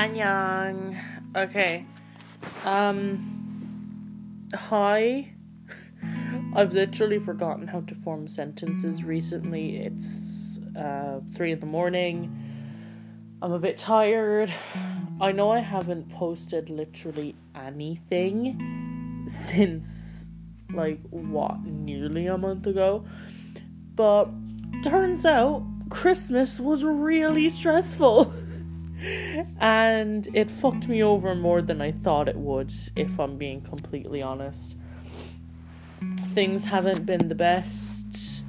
Annyeong. Okay. Um. Hi. I've literally forgotten how to form sentences recently. It's uh, three in the morning. I'm a bit tired. I know I haven't posted literally anything since like what, nearly a month ago. But turns out Christmas was really stressful. and it fucked me over more than I thought it would, if I'm being completely honest. Things haven't been the best.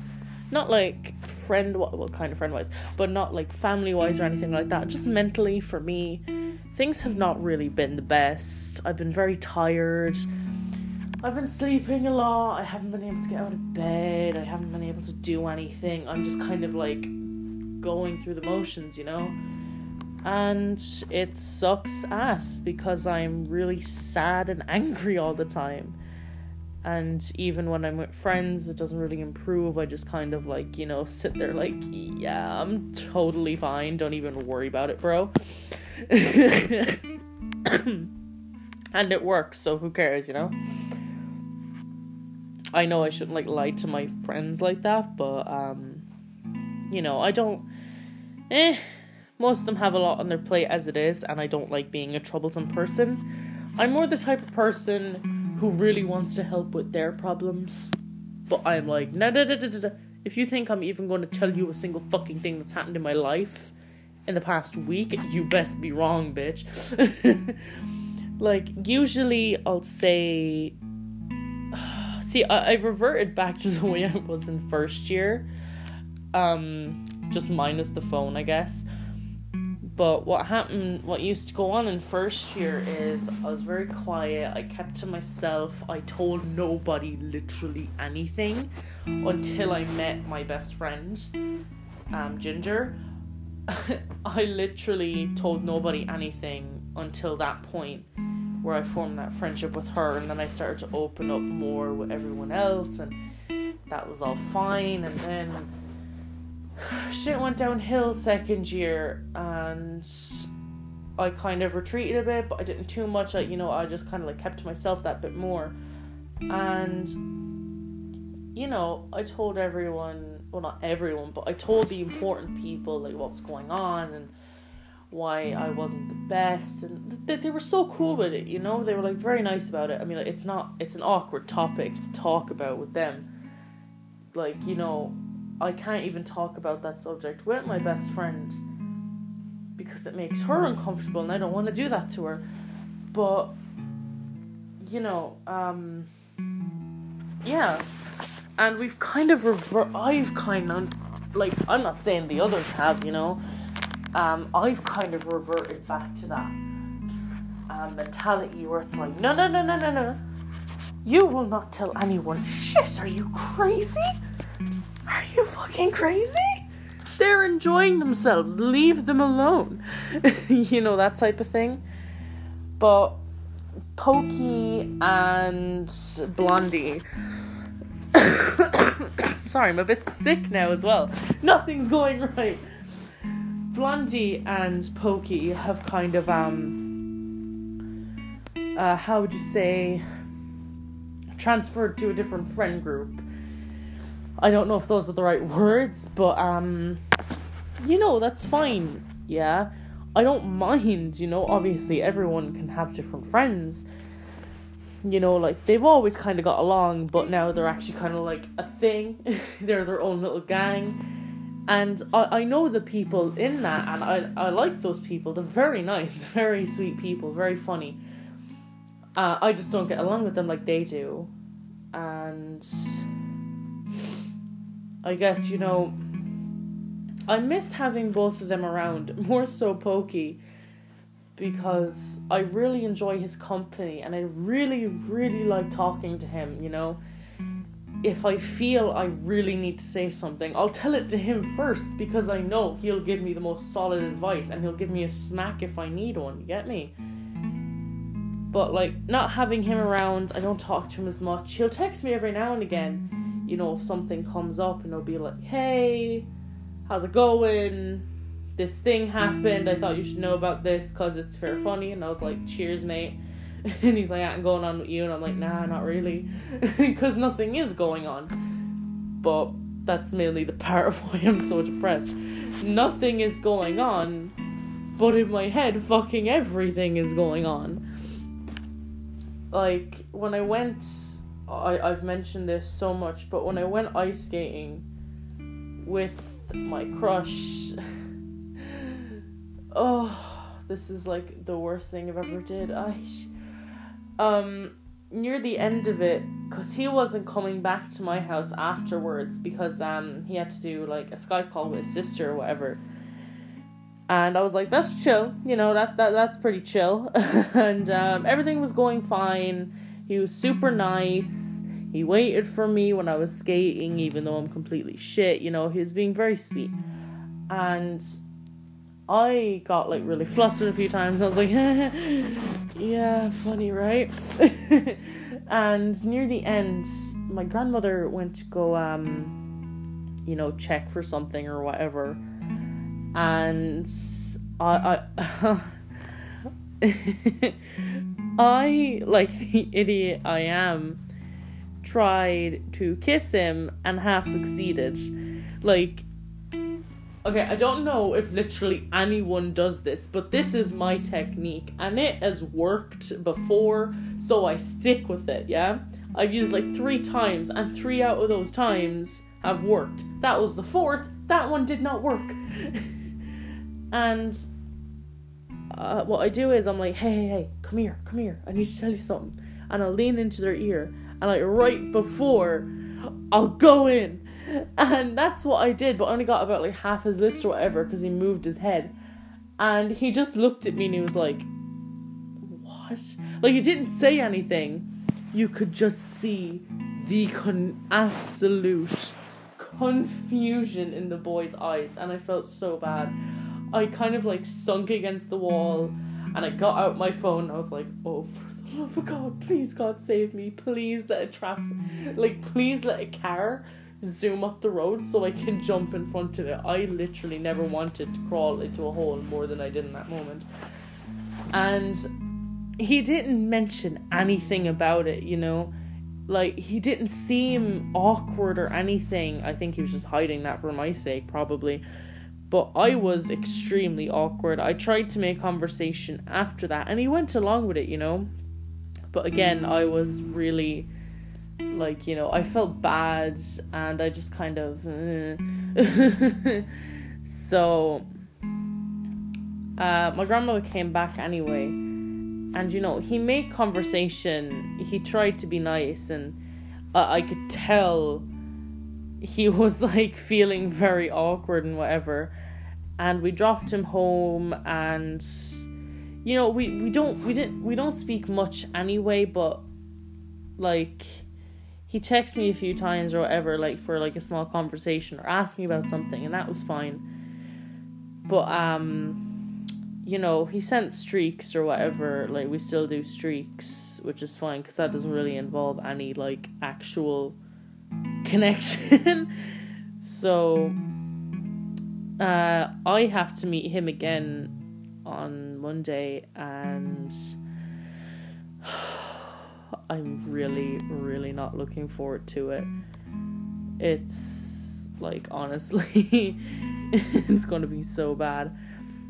Not like friend, well, kind of friend wise, but not like family wise or anything like that. Just mentally for me, things have not really been the best. I've been very tired. I've been sleeping a lot. I haven't been able to get out of bed. I haven't been able to do anything. I'm just kind of like going through the motions, you know? And it sucks ass because I'm really sad and angry all the time. And even when I'm with friends, it doesn't really improve. I just kind of like, you know, sit there like, yeah, I'm totally fine. Don't even worry about it, bro. and it works, so who cares, you know? I know I shouldn't like lie to my friends like that, but um you know, I don't eh most of them have a lot on their plate as it is, and I don't like being a troublesome person. I'm more the type of person who really wants to help with their problems. But I'm like, nah, nah, nah, nah, nah. if you think I'm even going to tell you a single fucking thing that's happened in my life in the past week, you best be wrong, bitch. like, usually I'll say, see, I- I've reverted back to the way I was in first year. Um, just minus the phone, I guess. But what happened, what used to go on in first year is I was very quiet. I kept to myself. I told nobody literally anything until I met my best friend, um, Ginger. I literally told nobody anything until that point where I formed that friendship with her, and then I started to open up more with everyone else, and that was all fine. And then shit went downhill second year and I kind of retreated a bit, but I didn't too much. Like, you know, I just kind of like kept to myself that bit more. And, you know, I told everyone, well, not everyone, but I told the important people, like, what's going on and why I wasn't the best. And they, were so cool with it, you know? They were, like, very nice about it. I mean, it's not, it's an awkward topic to talk about with them. Like, you know, I can't even talk about that subject with my best friend because it makes her uncomfortable and I don't want to do that to her. But you know, um yeah. And we've kind of rever I've kind of like I'm not saying the others have, you know. Um I've kind of reverted back to that um, mentality where it's like, no, no, no, no, no, no. You will not tell anyone. Shit, are you crazy? Are you fucking crazy? They're enjoying themselves. Leave them alone. you know, that type of thing. But Pokey and Blondie. Sorry, I'm a bit sick now as well. Nothing's going right. Blondie and Pokey have kind of um uh how would you say transferred to a different friend group I don't know if those are the right words, but um you know, that's fine. Yeah. I don't mind, you know, obviously everyone can have different friends. You know, like they've always kind of got along, but now they're actually kind of like a thing. they're their own little gang. And I, I know the people in that, and I, I like those people. They're very nice, very sweet people, very funny. Uh, I just don't get along with them like they do. And I guess, you know, I miss having both of them around, more so Pokey, because I really enjoy his company and I really, really like talking to him, you know. If I feel I really need to say something, I'll tell it to him first because I know he'll give me the most solid advice and he'll give me a smack if I need one, you get me? But like not having him around, I don't talk to him as much. He'll text me every now and again you know, if something comes up and they'll be like, hey, how's it going? this thing happened. I thought you should know about this because it's fair funny. And I was like, cheers, mate. And he's like, I'm going on with you. And I'm like, nah, not really. Because nothing is going on. But that's mainly the part of why I'm so depressed. Nothing is going on. But in my head, fucking everything is going on. Like, when I went, I, I've mentioned this so much, but when I went ice skating with my crush, oh, this is like the worst thing I've ever did. I, um, near the end of it, cause he wasn't coming back to my house afterwards because um he had to do like a Skype call with his sister or whatever. And I was like, that's chill, you know, that, that that's pretty chill. and um, everything was going fine. He was super nice. He waited for me when I was skating, even though I'm completely shit, you know, he was being very sweet. And I got like really flustered a few times. I was like, yeah, funny, right? and near the end, my grandmother went to go, um, you know, check for something or whatever. And I, I, I, like the idiot I am, tried to kiss him and half succeeded. Like, okay, I don't know if literally anyone does this, but this is my technique and it has worked before, so I stick with it, yeah? I've used like three times, and three out of those times have worked. That was the fourth, that one did not work. and uh, what I do is I'm like, hey, hey, hey, come here, come here, I need to tell you something. And I'll lean into their ear, and like right before I'll go in and that's what I did, but only got about like half his lips or whatever because he moved his head. And he just looked at me and he was like, What? Like, he didn't say anything. You could just see the con- absolute confusion in the boy's eyes, and I felt so bad. I kind of like sunk against the wall and I mm-hmm. got out my phone. I was like, Oh, for the love of God, please, God, save me. Please let a traffic, mm-hmm. like, please let a car zoom up the road so I can jump in front of it. I literally never wanted to crawl into a hole more than I did in that moment. And he didn't mention anything about it, you know? Like, he didn't seem awkward or anything. I think he was just hiding that for my sake, probably. But I was extremely awkward. I tried to make conversation after that, and he went along with it, you know? But again, I was really like you know i felt bad and i just kind of uh, so uh, my grandmother came back anyway and you know he made conversation he tried to be nice and uh, i could tell he was like feeling very awkward and whatever and we dropped him home and you know we we don't we didn't we don't speak much anyway but like he texted me a few times or whatever, like for like a small conversation or asked me about something, and that was fine. But um, you know, he sent streaks or whatever. Like we still do streaks, which is fine because that doesn't really involve any like actual connection. so uh, I have to meet him again on Monday and. I'm really, really not looking forward to it. It's like honestly, it's going to be so bad.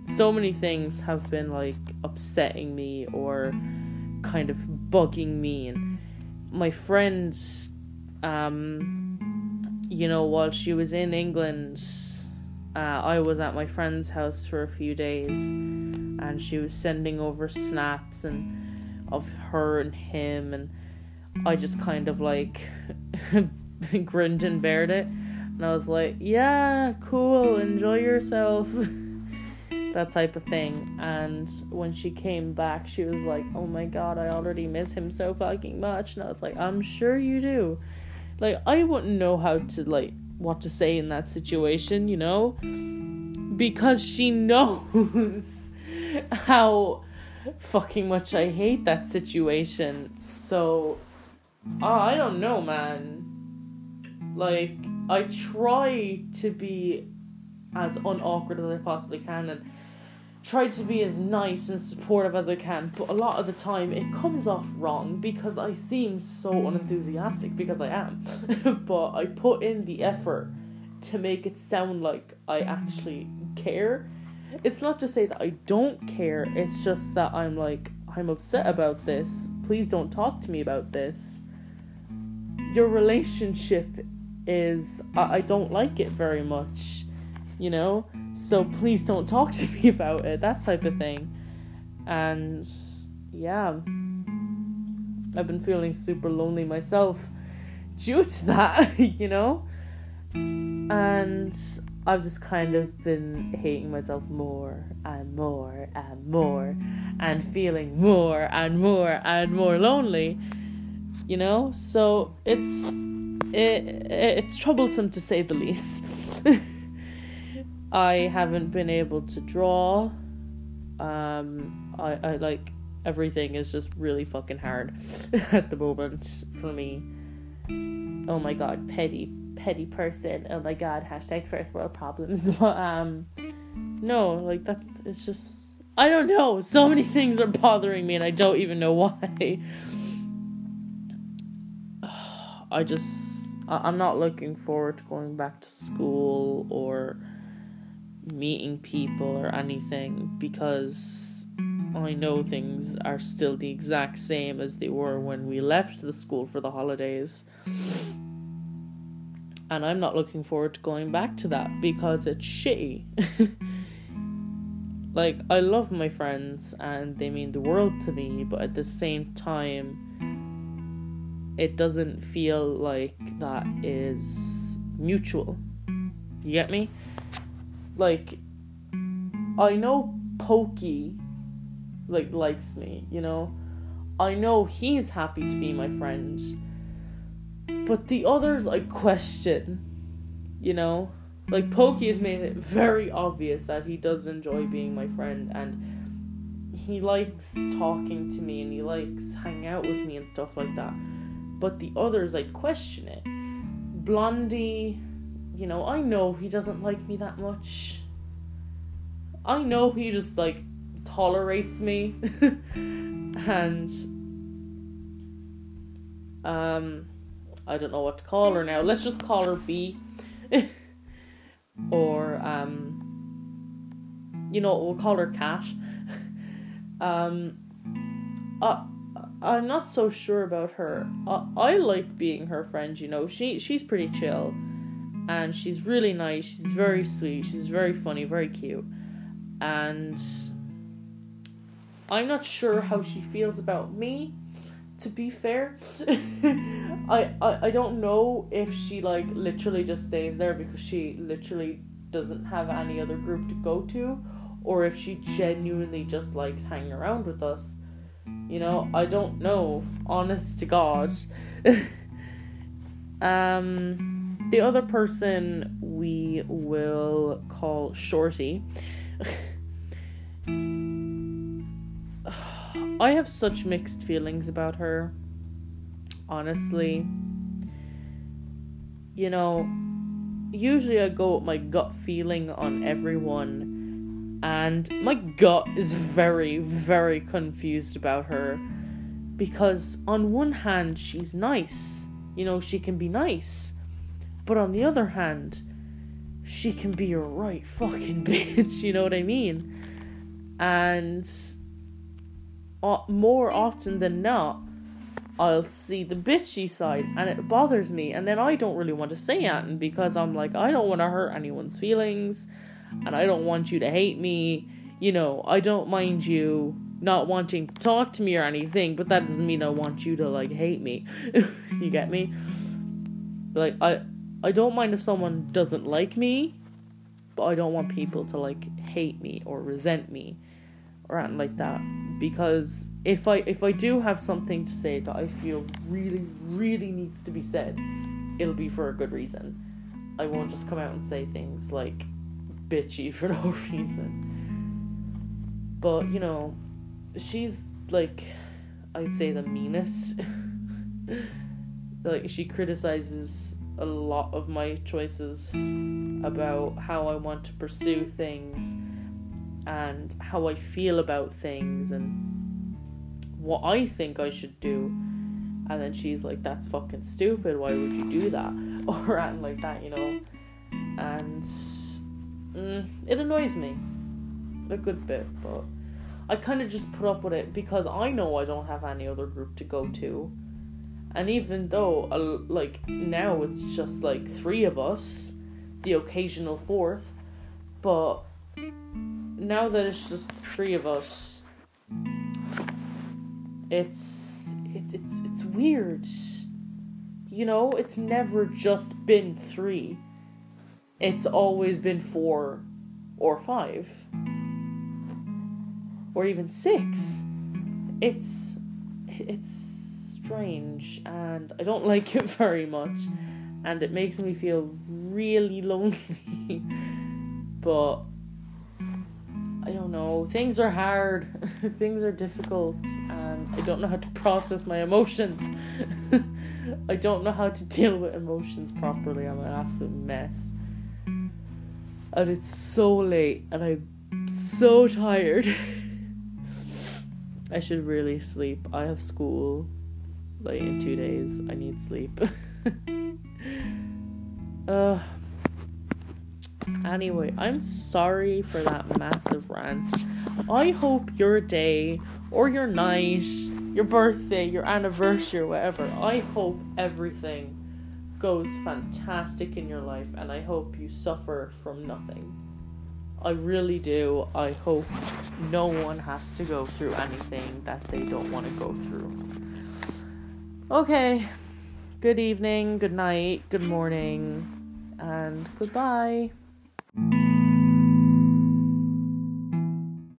So many things have been like upsetting me or kind of bugging me, and my friend, um, you know, while she was in England, uh, I was at my friend's house for a few days, and she was sending over snaps and of her and him and I just kind of like grinned and bared it and I was like, yeah, cool, enjoy yourself. that type of thing. And when she came back, she was like, oh my god, I already miss him so fucking much. And I was like, I'm sure you do. Like, I wouldn't know how to, like, what to say in that situation, you know? Because she knows how fucking much I hate that situation. So, oh, I don't know, man. Like, I try to be as unawkward as I possibly can and try to be as nice and supportive as I can, but a lot of the time it comes off wrong because I seem so unenthusiastic because I am. but I put in the effort to make it sound like I actually care. It's not to say that I don't care, it's just that I'm like, I'm upset about this. Please don't talk to me about this. Your relationship is, I, I don't like it very much, you know? So please don't talk to me about it, that type of thing. And yeah, I've been feeling super lonely myself due to that, you know? And I've just kind of been hating myself more and more and more and feeling more and more and more lonely. You know? So it's it, it's troublesome to say the least. I haven't been able to draw. Um I, I like everything is just really fucking hard at the moment for me. Oh my god, petty petty person. Oh my god, hashtag first world problems. But um no, like that it's just I don't know. So many things are bothering me and I don't even know why. I just I'm not looking forward to going back to school or meeting people or anything because I know things are still the exact same as they were when we left the school for the holidays and I'm not looking forward to going back to that because it's shitty. like, I love my friends and they mean the world to me, but at the same time, it doesn't feel like that is mutual. You get me? Like, I know Pokey, like, likes me, you know? I know he's happy to be my friend but the others I question, you know? Like Pokey has made it very obvious that he does enjoy being my friend and he likes talking to me and he likes hanging out with me and stuff like that. But the others I question it. Blondie, you know, I know he doesn't like me that much. I know he just like tolerates me and um I don't know what to call her now. Let's just call her B. or um you know, we'll call her Cat. um uh, I'm not so sure about her. I, I like being her friend, you know. She she's pretty chill and she's really nice. She's very sweet. She's very funny, very cute. And I'm not sure how she feels about me to be fair. I, I I don't know if she like literally just stays there because she literally doesn't have any other group to go to or if she genuinely just likes hanging around with us. You know, I don't know, honest to God. um the mm. other person we will call Shorty. I have such mixed feelings about her. Honestly. You know, usually I go with my gut feeling on everyone, and my gut is very, very confused about her. Because on one hand, she's nice. You know, she can be nice. But on the other hand, she can be a right fucking bitch, you know what I mean? And more often than not, I'll see the bitchy side and it bothers me. And then I don't really want to say anything because I'm like, I don't want to hurt anyone's feelings and I don't want you to hate me. You know, I don't mind you not wanting to talk to me or anything, but that doesn't mean I want you to like hate me. you get me? Like I I don't mind if someone doesn't like me, but I don't want people to like hate me or resent me or anything like that because if I if I do have something to say that I feel really really needs to be said, it'll be for a good reason. I won't just come out and say things like bitchy for no reason. But you know, she's like I'd say the meanest. like she criticizes a lot of my choices about how I want to pursue things and how I feel about things and what I think I should do. And then she's like, That's fucking stupid. Why would you do that? Or anything like that, you know? And mm, it annoys me a good bit, but I kind of just put up with it because I know I don't have any other group to go to. And even though, like, now it's just like three of us, the occasional fourth, but now that it's just three of us, it's it, it's it's weird. You know, it's never just been three. It's always been four or five or even six. It's it's strange and I don't like it very much and it makes me feel really lonely. but I don't know. Things are hard. Things are difficult and I don't know how to process my emotions. I don't know how to deal with emotions properly. I'm an absolute mess. And it's so late and I'm so tired. I should really sleep. I have school like in two days. I need sleep. uh anyway, I'm sorry for that massive rant. I hope your day or your night, your birthday, your anniversary, whatever, I hope everything goes fantastic in your life and I hope you suffer from nothing. I really do. I hope no one has to go through anything that they don't want to go through. Okay, good evening, good night, good morning, and goodbye.